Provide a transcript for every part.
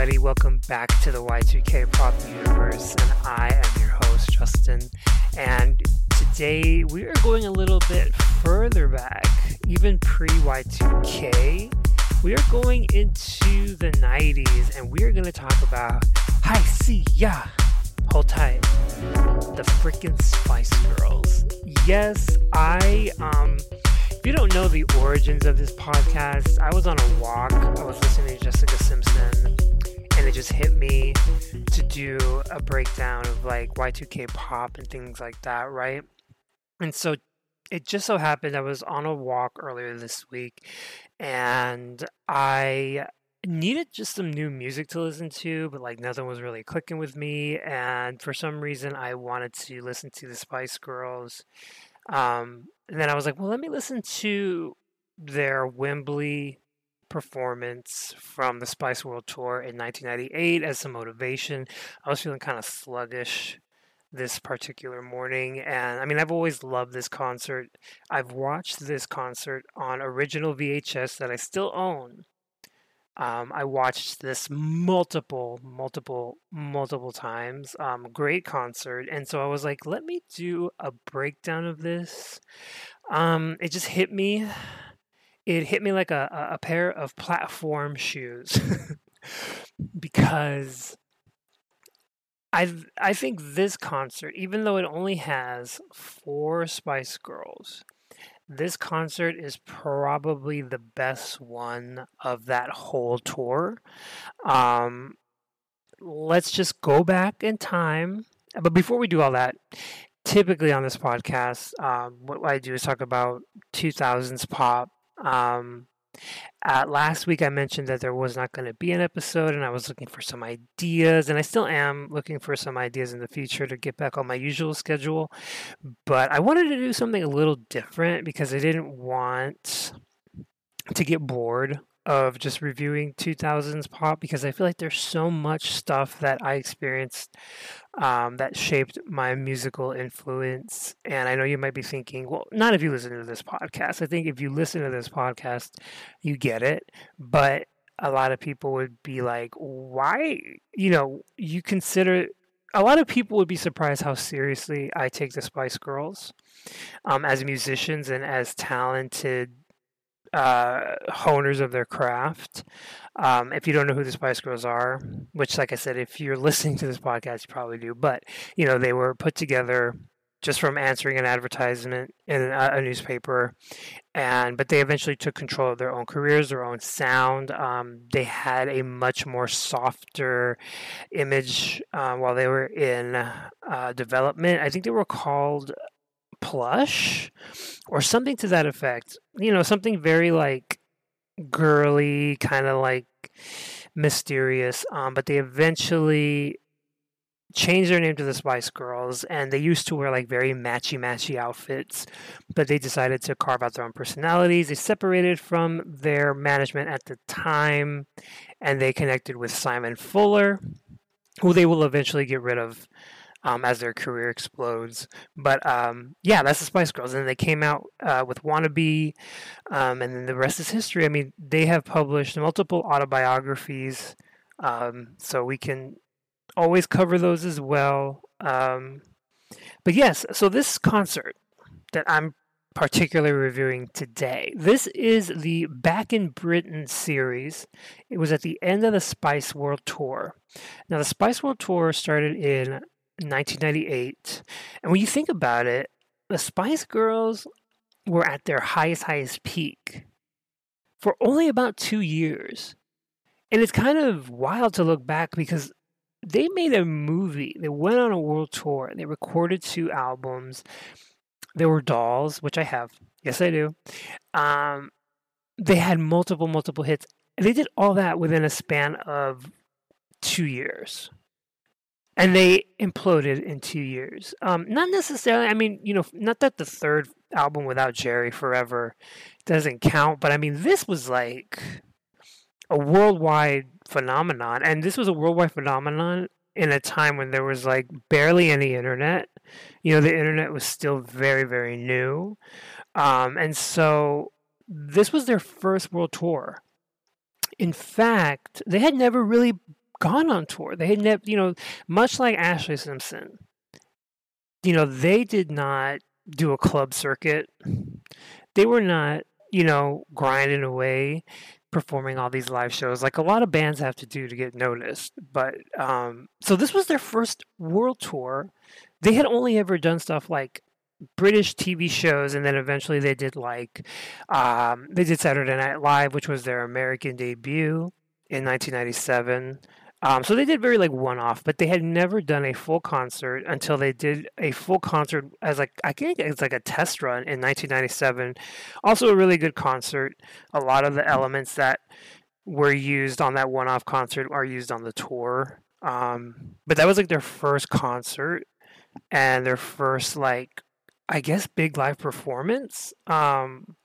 Everybody. Welcome back to the Y2K Pop Universe, and I am your host, Justin. And today we are going a little bit further back, even pre Y2K. We are going into the 90s, and we are going to talk about Hi, see ya. Hold tight. The freaking Spice Girls. Yes, I um if you don't know the origins of this podcast, I was on a walk. I was listening to Jessica Simpson, and it just hit me to do a breakdown of like Y2K pop and things like that, right? And so it just so happened I was on a walk earlier this week, and I needed just some new music to listen to, but like nothing was really clicking with me. And for some reason, I wanted to listen to the Spice Girls. Um, and then I was like, well, let me listen to their Wembley performance from the Spice World Tour in 1998 as some motivation. I was feeling kind of sluggish this particular morning and I mean I've always loved this concert. I've watched this concert on original VHS that I still own. Um, I watched this multiple, multiple, multiple times. Um, great concert, and so I was like, let me do a breakdown of this. Um, it just hit me. It hit me like a, a pair of platform shoes because I I think this concert, even though it only has four Spice Girls, this concert is probably the best one of that whole tour. Um, let's just go back in time. But before we do all that, typically on this podcast, um, what I do is talk about 2000s pop. Um, uh, last week, I mentioned that there was not going to be an episode, and I was looking for some ideas, and I still am looking for some ideas in the future to get back on my usual schedule. But I wanted to do something a little different because I didn't want to get bored of just reviewing 2000s pop because I feel like there's so much stuff that I experienced um, that shaped my musical influence. And I know you might be thinking, well, not if you listen to this podcast. I think if you listen to this podcast, you get it. But a lot of people would be like, why? You know, you consider. A lot of people would be surprised how seriously I take the Spice Girls um, as musicians and as talented uh, honers of their craft. Um, if you don't know who the Spice Girls are, which, like I said, if you're listening to this podcast, you probably do, but you know they were put together just from answering an advertisement in a, a newspaper, and but they eventually took control of their own careers, their own sound. Um, they had a much more softer image uh, while they were in uh, development. I think they were called plush or something to that effect. You know, something very like girly, kind of like mysterious. Um, but they eventually changed their name to the Spice Girls, and they used to wear like very matchy matchy outfits, but they decided to carve out their own personalities. They separated from their management at the time, and they connected with Simon Fuller, who they will eventually get rid of um, as their career explodes. But um, yeah, that's the Spice Girls. And they came out uh, with Wannabe, um, and then the rest is history. I mean, they have published multiple autobiographies, um, so we can always cover those as well. Um, but yes, so this concert that I'm particularly reviewing today. This is the Back in Britain series. It was at the end of the Spice World Tour. Now, the Spice World Tour started in 1998. And when you think about it, the Spice Girls were at their highest, highest peak for only about two years. And it's kind of wild to look back because they made a movie. They went on a world tour. They recorded two albums. There were dolls, which I have. Yes, I do. Um, they had multiple, multiple hits. They did all that within a span of two years and they imploded in two years. Um, not necessarily. I mean, you know, not that the third album without Geri Forever doesn't count, but I mean, this was like a worldwide phenomenon, and this was a worldwide phenomenon in a time when there was like barely any internet. You know, the internet was still very, very new, um, and so this was their first world tour in fact, they had never really gone on tour. They had never, you know, much like Ashlee Simpson, you know, they did not do a club circuit. They were not, you know, grinding away performing all these live shows like a lot of bands have to do to get noticed. But um so this was their first world tour. They had only ever done stuff like British TV shows, and then eventually they did like um, they did Saturday Night Live, which was their American debut in 1997. Um, so they did very like one off, but they had never done a full concert until they did a full concert as like I think it's like a test run in 1997. Also a really good concert. A lot of the elements that were used on that one off concert are used on the tour. Um, but that was like their first concert and their first like I guess big live performance. Um,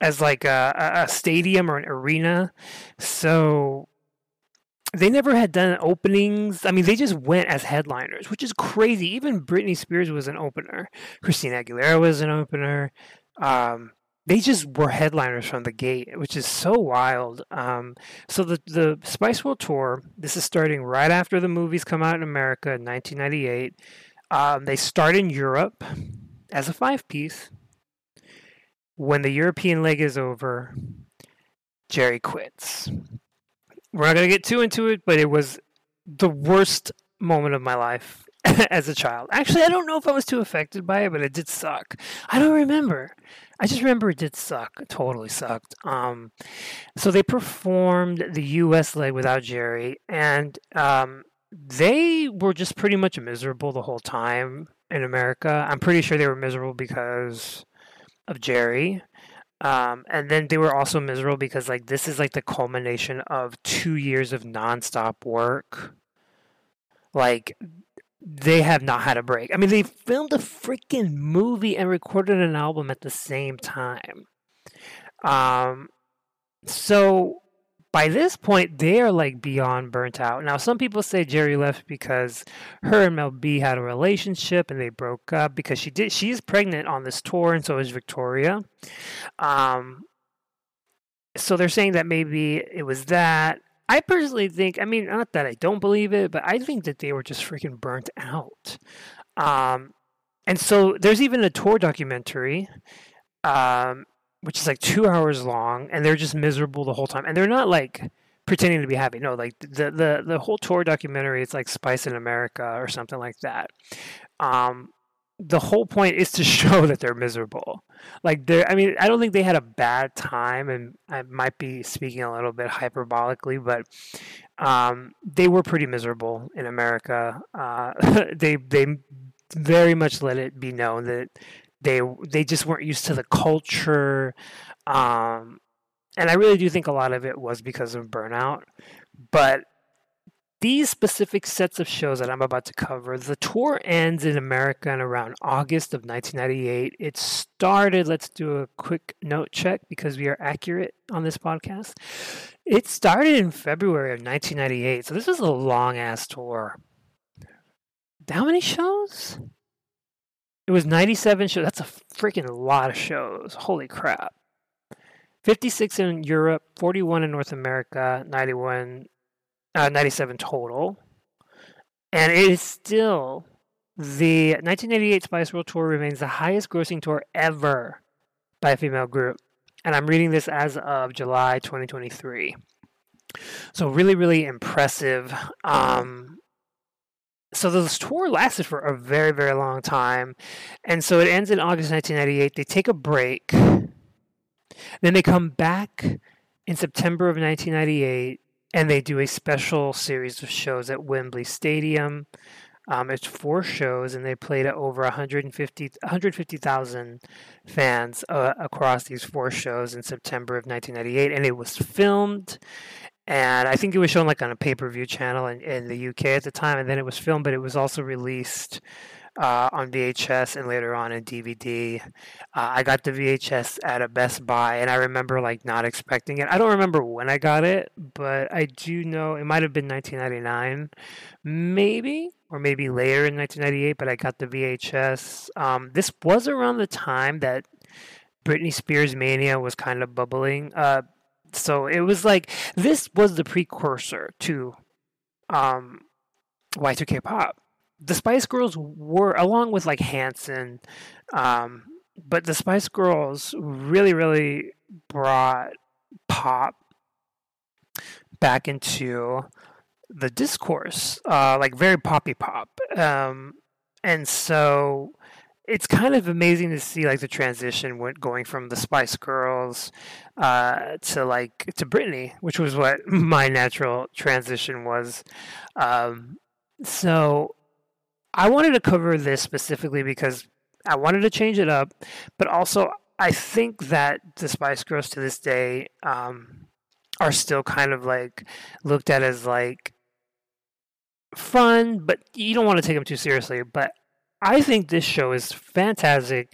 as like a, a stadium or an arena. So they never had done openings. I mean, they just went as headliners, which is crazy. Even Britney Spears was an opener. Christina Aguilera was an opener. Um, they just were headliners from the gate, which is so wild. Um, so the the Spice World Tour. This is starting right after the movies come out in America in 1998. Um, they start in Europe as a five piece. When the European leg is over, Geri quits we're not going to get too into it, but it was the worst moment of my life as a child. Actually, I don't know if I was too affected by it, but it did suck. I don't remember. I just remember it did suck. It totally sucked. Um, so they performed the U.S. leg without Geri, and um, they were just pretty much miserable the whole time in America. I'm pretty sure they were miserable because of Geri. Um, and then they were also miserable because like this is like the culmination of two years of nonstop work. Like they have not had a break. I mean, they filmed a freaking movie and recorded an album at the same time. Um, so by this point, they are like beyond burnt out. Now, some people say Geri left because her and Mel B had a relationship and they broke up because she did. She's pregnant on this tour, and so is Victoria. Um, so they're saying that maybe it was that. I personally think, I mean, not that I don't believe it, but I think that they were just freaking burnt out. Um, and so there's even a tour documentary um, which is like two hours long, and they're just miserable the whole time. And they're not like pretending to be happy. No, like the the the whole tour documentary, it's like Spice in America or something like that. Um, the whole point is to show that they're miserable. Like they're, I mean, I don't think they had a bad time, and I might be speaking a little bit hyperbolically, but um, they were pretty miserable in America. Uh, they they very much let it be known that they they just weren't used to the culture um, and i really do think a lot of it was because of burnout but these specific sets of shows that i'm about to cover the tour ends in america in around august of 1998 it started let's do a quick note check because we are accurate on this podcast. It started in february of 1998 so this is a long ass tour. How many shows it was 97 shows. That's a freaking lot of shows. Holy crap. 56 in Europe, 41 in North America, 91, uh, 97 total. And it is still the 1988 Spice World Tour remains the highest grossing tour ever by a female group. And I'm reading this as of July 2023. So really, really impressive. Um, so this tour lasted for a very very long time. And so it ends in august 1998 they take a break. Then they come back in september of 1998 and they do a special series of shows at wembley stadium. Um, it's four shows and they played at over 150 150,000 fans uh, across these four shows in September of 1998 and it was filmed and I think it was shown like on a pay per view channel in, in the UK at the time, and then it was filmed, but it was also released uh, on VHS and later on in DVD. Uh, I got the VHS at a Best Buy, and I remember like not expecting it. I don't remember when I got it, but I do know it might have been 1999, maybe, or maybe later in 1998. But I got the VHS. Um, this was around the time that Britney Spears mania was kind of bubbling. So it was like this was the precursor to um, Y2K pop. The Spice Girls were along with like Hanson, um, but the Spice Girls really, really brought pop back into the discourse, uh, like very poppy pop. Um, and so it's kind of amazing to see like the transition went going from the Spice Girls uh, to like to Britney, which was what my natural transition was. Um, so I wanted to cover this specifically because I wanted to change it up, but also I think that the Spice Girls to this day um, are still kind of like looked at as like fun, but you don't want to take them too seriously. But I think this show is fantastic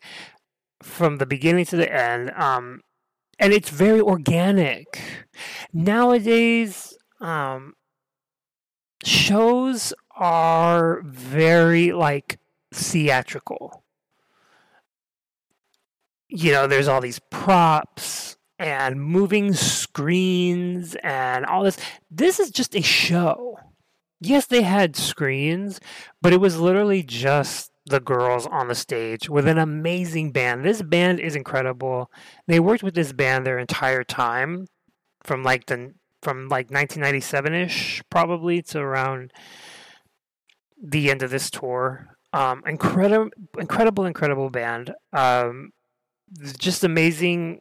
from the beginning to the end. Um, and it's very organic. Nowadays, um, shows are very like theatrical. You know, there's all these props and moving screens and all this. This is just a show. Yes, they had screens, but it was literally just the girls on the stage with an amazing band. This band is incredible. They worked with this band their entire time from like the from like 1997ish probably to around the end of this tour. Um, incredible, incredible, incredible band. Um, just amazing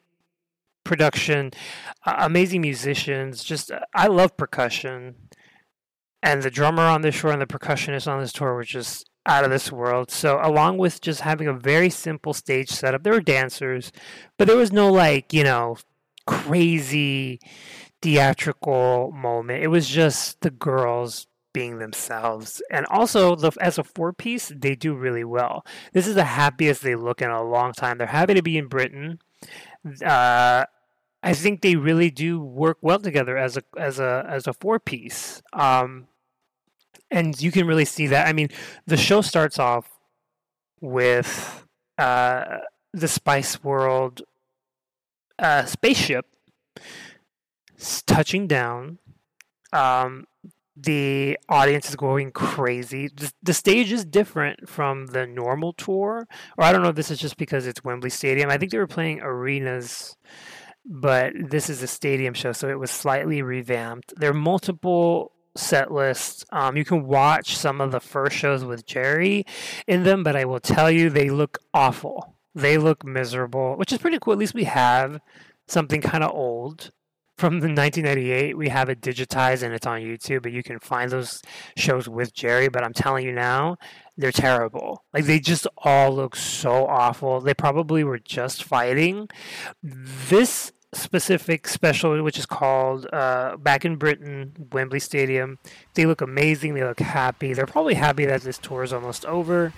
production, uh, amazing musicians. Just I love percussion, and the drummer on this tour and the percussionist on this tour were just out of this world. So, along with just having a very simple stage setup, there were dancers, but there was no like, you know, crazy theatrical moment. It was just the girls being themselves. And also, the, as a four piece, they do really well. This is the happiest they look in a long time. They're happy to be in Britain. Uh, I think they really do work well together as a as a as a four piece. Um, and you can really see that. I mean, the show starts off with uh, the Spice World uh, spaceship touching down. Um, the audience is going crazy. The, the, stage is different from the normal tour, or I don't know if this is just because it's Wembley Stadium. I think they were playing arenas, but this is a stadium show, so it was slightly revamped. There are multiple set list. Um, you can watch some of the first shows with Geri in them, but I will tell you they look awful. They look miserable, which is pretty cool. At least we have something kind of old from the 1998. We have it digitized and it's on YouTube, but you can find those shows with Geri. But I'm telling you now, they're terrible. Like they just all look so awful. They probably were just fighting. This specific special, which is called uh, Back in Britain, Wembley Stadium. They look amazing. They look happy. They're probably happy that this tour is almost over.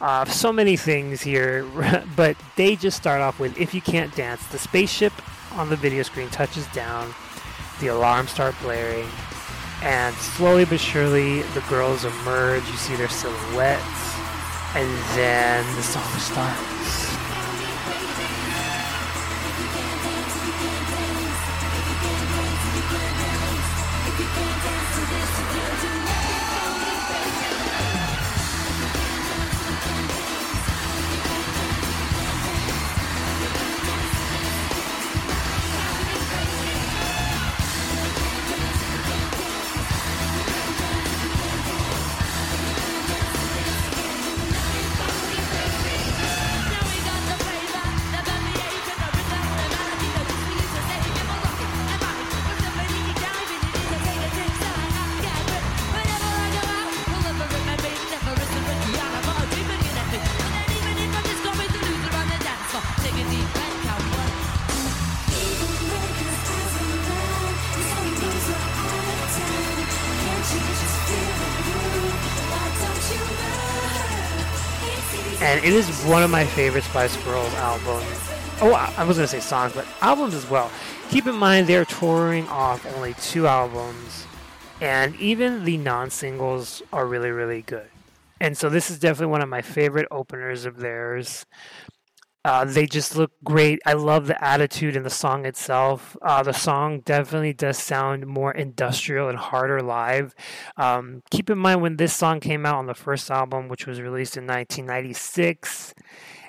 Uh, so many things here, but they just start off with If You Can't Dance. The spaceship on the video screen touches down, the alarms start blaring, and slowly but surely the girls emerge. You see their silhouettes, and then the song starts. It is one of my favorite Spice Girls albums. Oh, I was going to say songs, but albums as well. Keep in mind they're touring off only two albums, and even the non singles are really, really good. And so this is definitely one of my favorite openers of theirs. Uh, they just look great. I love the attitude in the song itself. Uh, the song definitely does sound more industrial and harder live. Um, keep in mind when this song came out on the first album, which was released in 1996,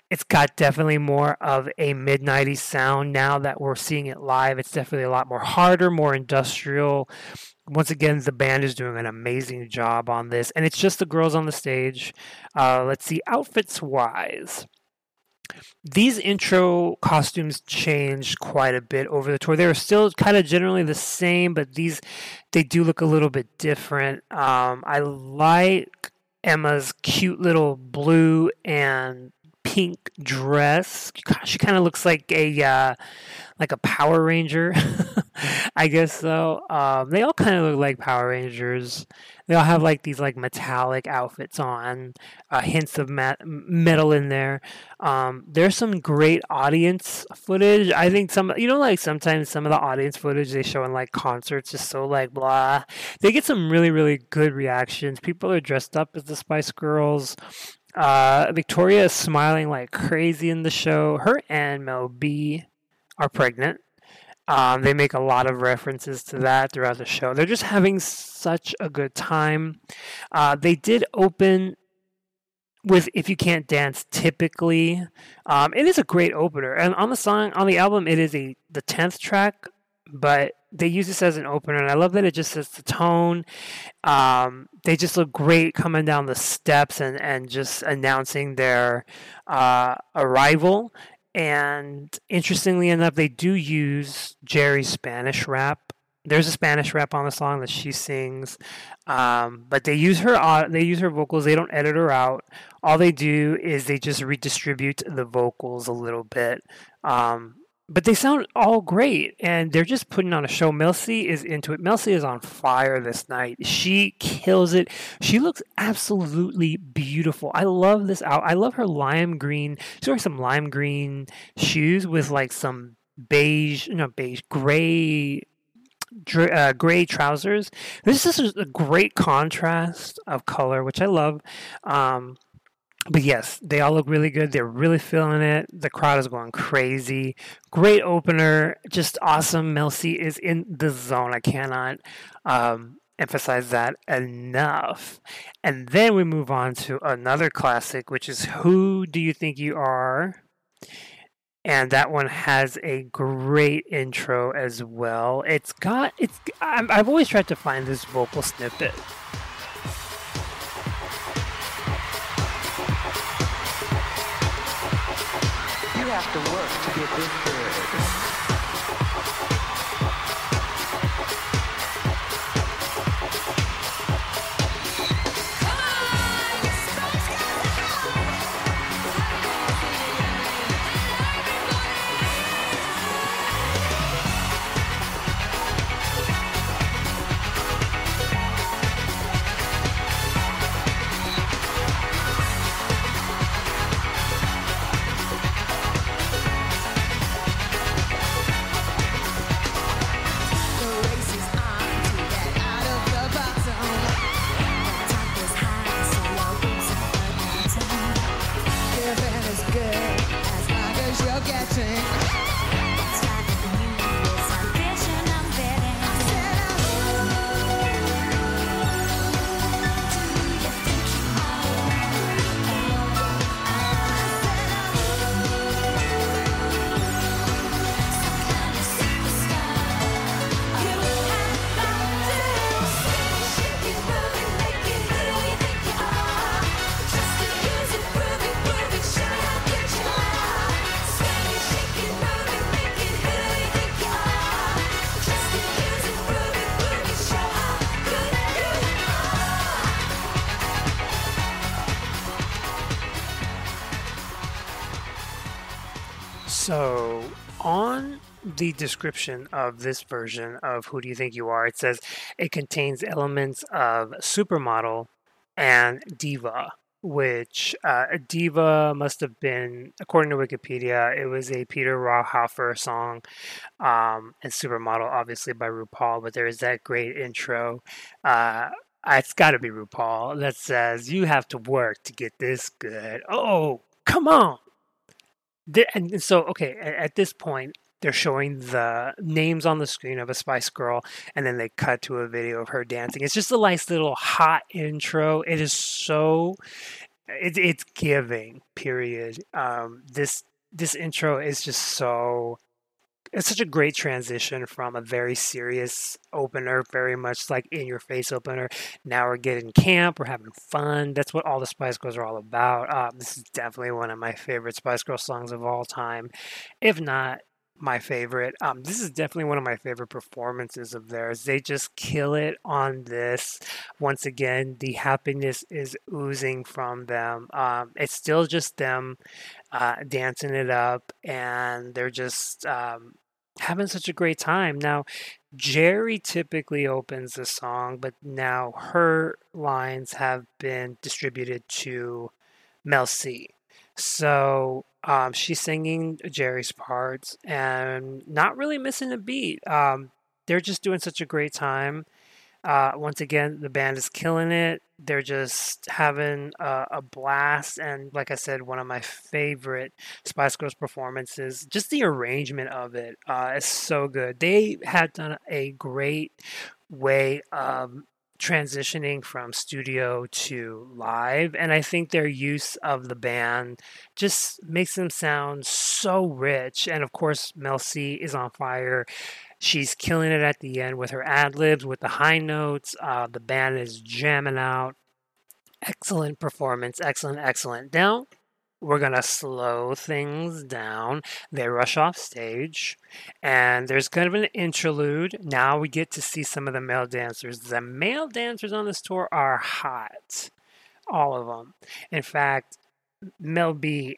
it's got definitely more of a mid 90s sound now that we're seeing it live. It's definitely a lot more harder, more industrial. Once again, the band is doing an amazing job on this, and it's just the girls on the stage. Uh, let's see, outfits wise these intro costumes changed quite a bit over the tour. They were still kind of generally the same, but these they do look a little bit different. Um, I like Emma's cute little blue and pink dress. She kind of looks like a uh, like a Power Ranger, I guess so. Um, they all kind of look like Power Rangers. They all have like these like metallic outfits on, uh, hints of mat- metal in there. Um, there's some great audience footage. I think some, you know, like sometimes some of the audience footage they show in like concerts is so like blah. They get some really really good reactions. People are dressed up as the Spice Girls. Uh, Victoria is smiling like crazy in the show. Her and Mel B are pregnant. Um, they make a lot of references to that throughout the show. They're just having such a good time. Uh, they did open with "If You Can't Dance." Typically, um, it is a great opener, and on the song on the album, it is a the tenth track, but they use this as an opener, and I love that it just sets the tone. Um, they just look great coming down the steps and and just announcing their uh, arrival and interestingly enough, they do use Geri's Spanish rap. There's a Spanish rap on the song that she sings, um, but they use her. They use her vocals. They don't edit her out. All they do is they just redistribute the vocals a little bit. Um, but they sound all great and they're just putting on a show. Mel C is into it. Mel C is on fire this night. She kills it. She looks absolutely beautiful. I love this out. I love her lime green. She's wearing some lime green shoes with like some beige, no beige, gray uh, gray trousers. This is a great contrast of color, which I love. Um, but yes, they all look really good. They're really feeling it. The crowd is going crazy. Great opener, just awesome. Mel C is in the zone. I cannot um, emphasize that enough. And then we move on to another classic, which is Who Do You Think You Are? And that one has a great intro as well. It's got, it's, I've always tried to find this vocal snippet. Have to work to get this good. The description of this version of Who Do You Think You Are, it says it contains elements of supermodel and diva, which uh, diva must have been, according to Wikipedia, it was a Peter Rauhofer song, um, and supermodel obviously by RuPaul, but there is that great intro. Uh, it's got to be RuPaul that says, You have to work to get this good. Oh, come on and so okay, at this point, they're showing the names on the screen of a Spice Girl, and then they cut to a video of her dancing. It's just a nice little hot intro. It is so, it, it's giving. Period. Um, this this intro is just so it's such a great transition from a very serious opener, very much like in your face opener. Now we're getting camp, we're having fun. That's what all the Spice Girls are all about. Uh, this is definitely one of my favorite Spice Girl songs of all time, if not my favorite. Um, this is definitely one of my favorite performances of theirs. They just kill it on this. Once again, the happiness is oozing from them. Um, it's still just them uh, dancing it up, and they're just um, having such a great time. Now, Geri typically opens the song, but now her lines have been distributed to Mel C. So um, she's singing Geri's parts and not really missing a beat. Um, they're just doing such a great time. Uh, once again, the band is killing it. They're just having a, a, blast. And like I said, one of my favorite Spice Girls performances, just the arrangement of it uh, is so good. They had done a great way of transitioning from studio to live. And I think their use of the band just makes them sound so rich. And of course, Mel C is on fire. She's killing it at the end with her ad libs, with the high notes. Uh, the band is jamming out. Excellent performance. Excellent, excellent. Now, we're going to slow things down. They rush off stage, and there's kind of an interlude. Now we get to see some of the male dancers. The male dancers on this tour are hot. All of them. In fact, Mel B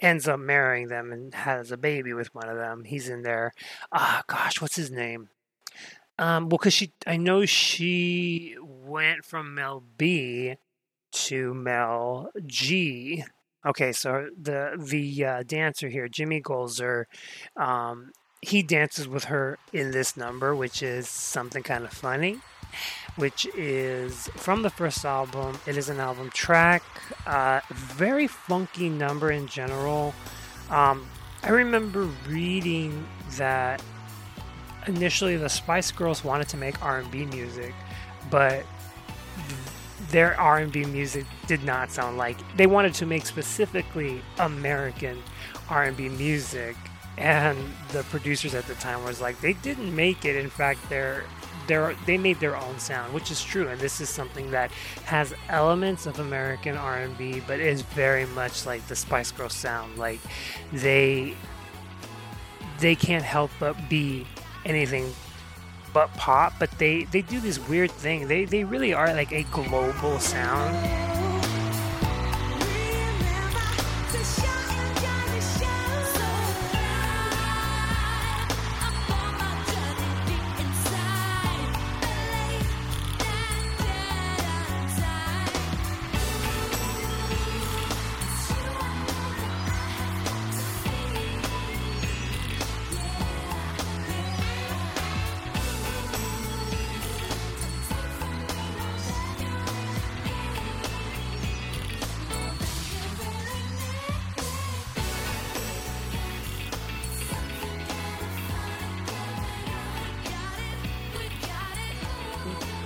ends up marrying them and has a baby with one of them. He's in there. Ah, gosh, what's his name? Um, well, because she, I know she went from Mel B to Mel G. Okay, so the the uh, dancer here, Jimmy Gulzar, um, he dances with her in this number, which is something kind of funny which is from the first album. It is an album track, uh, very funky number in general. Um, I remember reading that initially the Spice Girls wanted to make R&B music, but their R&B music did not sound like they wanted to make specifically American R&B music and the producers at the time was like they didn't make it in fact their their they made their own sound, which is true, and this is something that has elements of American R&B, but is very much like the Spice Girls sound. Like they they can't help but be anything but pop, but they they do this weird thing. They they really are like a global sound.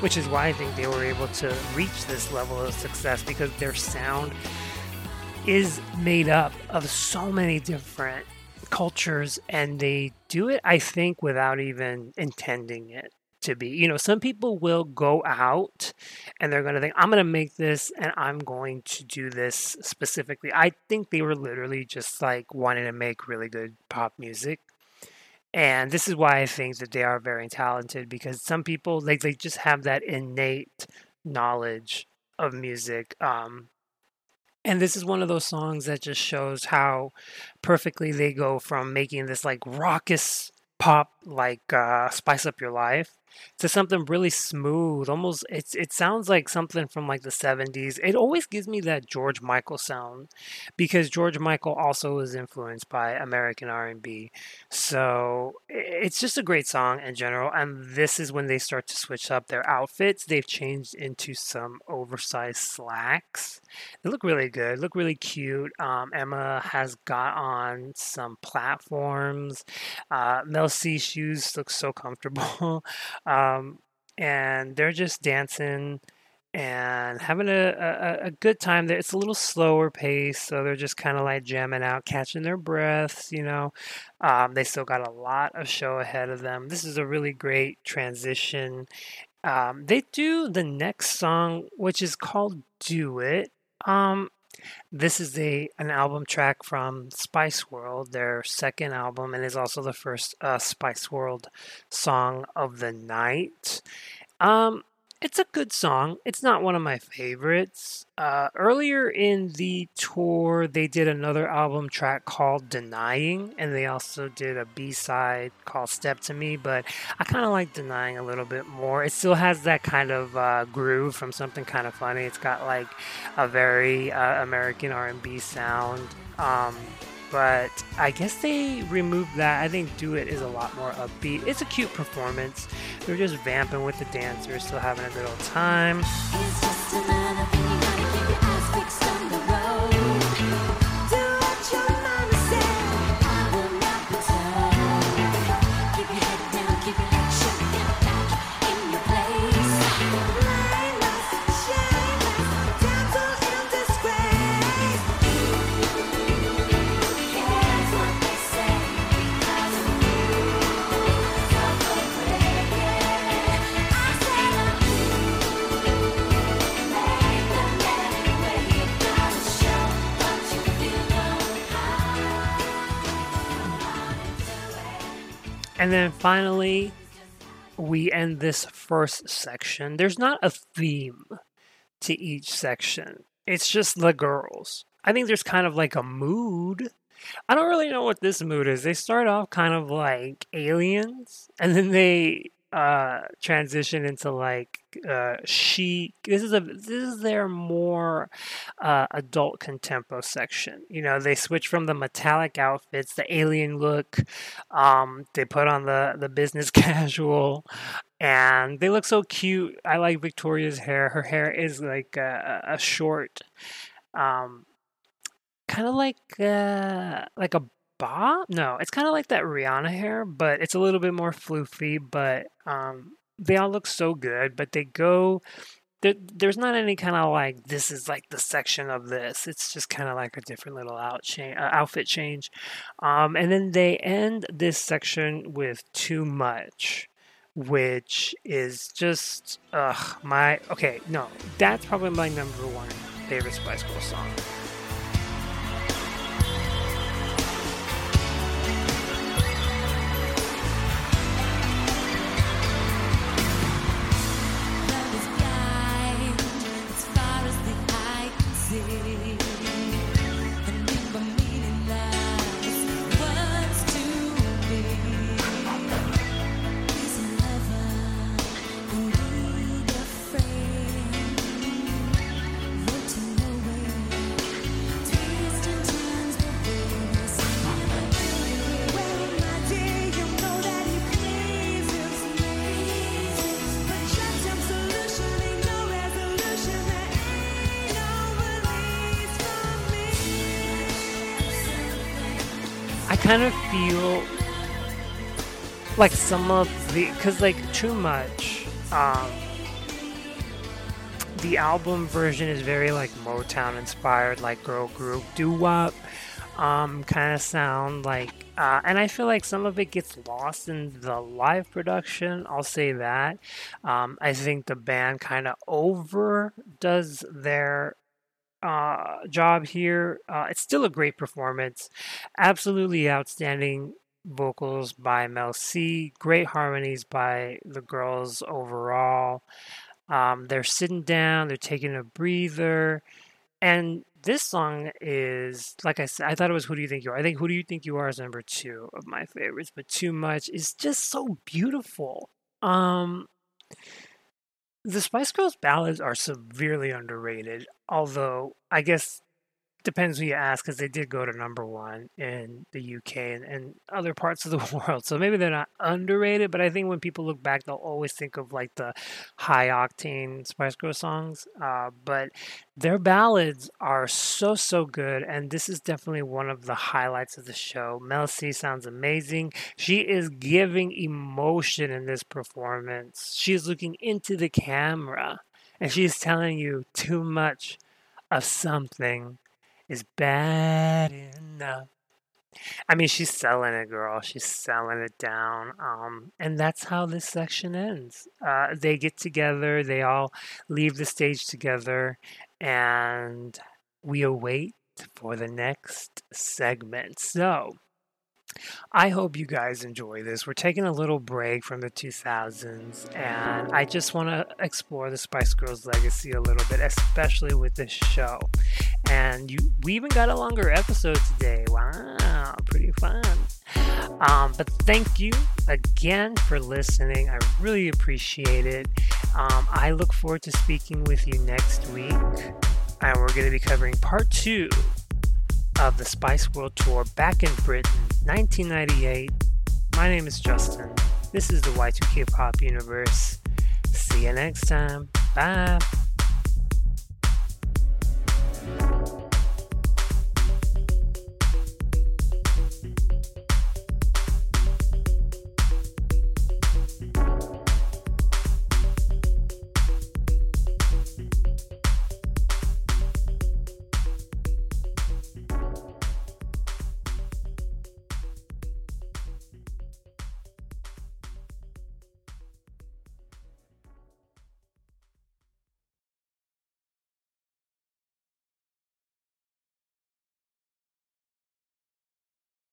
Which is why I think they were able to reach this level of success because their sound is made up of so many different cultures and they do it I think without even intending it to be. You know, some people will go out and they're going to think, I'm going to make this and I'm going to do this specifically. I think they were literally just like wanting to make really good pop music and this is why I think that they are very talented because some people like they just have that innate knowledge of music. Um, and this is one of those songs that just shows how perfectly they go from making this like raucous pop, like uh, Spice Up Your Life, to something really smooth. Almost, it's it sounds like something from like the '70s. It always gives me that George Michael sound because George Michael also was influenced by American R&B. So it's just a great song in general. And this is when they start to switch up their outfits. They've changed into some oversized slacks. They look really good. Look really cute. Um, Emma has got on some platforms. Uh, Mel C shoes look so comfortable. um, and they're just dancing and having a, a, a, good time. It's a little slower pace, so they're just kind of like jamming out, catching their breaths, you know. Um, they still got a lot of show ahead of them. This is a really great transition. Um, they do the next song, which is called Do It. Um, this is a an album track from Spice World, their second album, and is also the first uh, Spice World song of the night. Um, it's a good song. It's not one of my favorites. Uh, earlier in the tour, they did another album track called Denying, and they also did a B side called Step to Me, but I kind of like Denying a little bit more. It still has that kind of uh, groove from something kind of funny. It's got like a very uh, American R&B sound. Um, but I guess they removed that. I think Do It is a lot more upbeat. It's a cute performance. They're just vamping with the dancers, still having a good old time. And then finally, we end this first section. There's not a theme to each section, it's just the girls. I think there's kind of like a mood. I don't really know what this mood is. They start off kind of like aliens, and then they uh transition into like uh chic this is a this is their more uh adult contempo section. You know they switch from the metallic outfits the alien look um they put on the the business casual and they look so cute. I like victoria's hair. Her hair is like a, a short um kind of like uh like a bob? No, it's kind of like that Rihanna hair, but it's a little bit more floofy. But um, they all look so good. But they go. There, there's not any kind of like this is like the section of this. It's just kind of like a different little out change, uh, outfit change, um, and then they end this section with too much, which is just ugh my okay no that's probably my number one favorite Spice Girl song. Feel like some of the because like too much um the album version is very like motown inspired like girl group doo-wop um kind of sound like uh, and i feel like some of it gets lost in the live production i'll say that. Um, i think the band kind of over does their uh, job here. Uh, it's still a great performance. Absolutely outstanding vocals by Mel C. Great harmonies by the girls overall. Um, they're sitting down, they're taking a breather. And this song is, like I said, I thought it was Who Do You Think You Are? I think Who Do You Think You Are is number two of my favorites, but Too Much is just so beautiful. Um, the Spice Girls ballads are severely underrated, although I guess depends who you ask because they did go to number one in the UK and, and, other parts of the world. So maybe they're not underrated, but I think when people look back, they'll always think of like the high octane Spice Girl songs. Uh, but their ballads are so, so good. And this is definitely one of the highlights of the show. Mel C sounds amazing. She is giving emotion in this performance. She's looking into the camera and she's telling you too much of something is bad enough. I mean, she's selling it, girl. She's selling it down. Um, and that's how this section ends. Uh, they get together, they all leave the stage together, and we await for the next segment. So, I hope you guys enjoy this. We're taking a little break from the 2000s, and I just want to explore the Spice Girls legacy a little bit, especially with this show. And you, we even got a longer episode today. Wow, pretty fun. Um, but thank you again for listening. I really appreciate it. Um, I look forward to speaking with you next week. And we're going to be covering part two of the Spice World Tour back in Britain, 1998. My name is Justin. This is the Y2K Pop Universe. See you next time. Bye.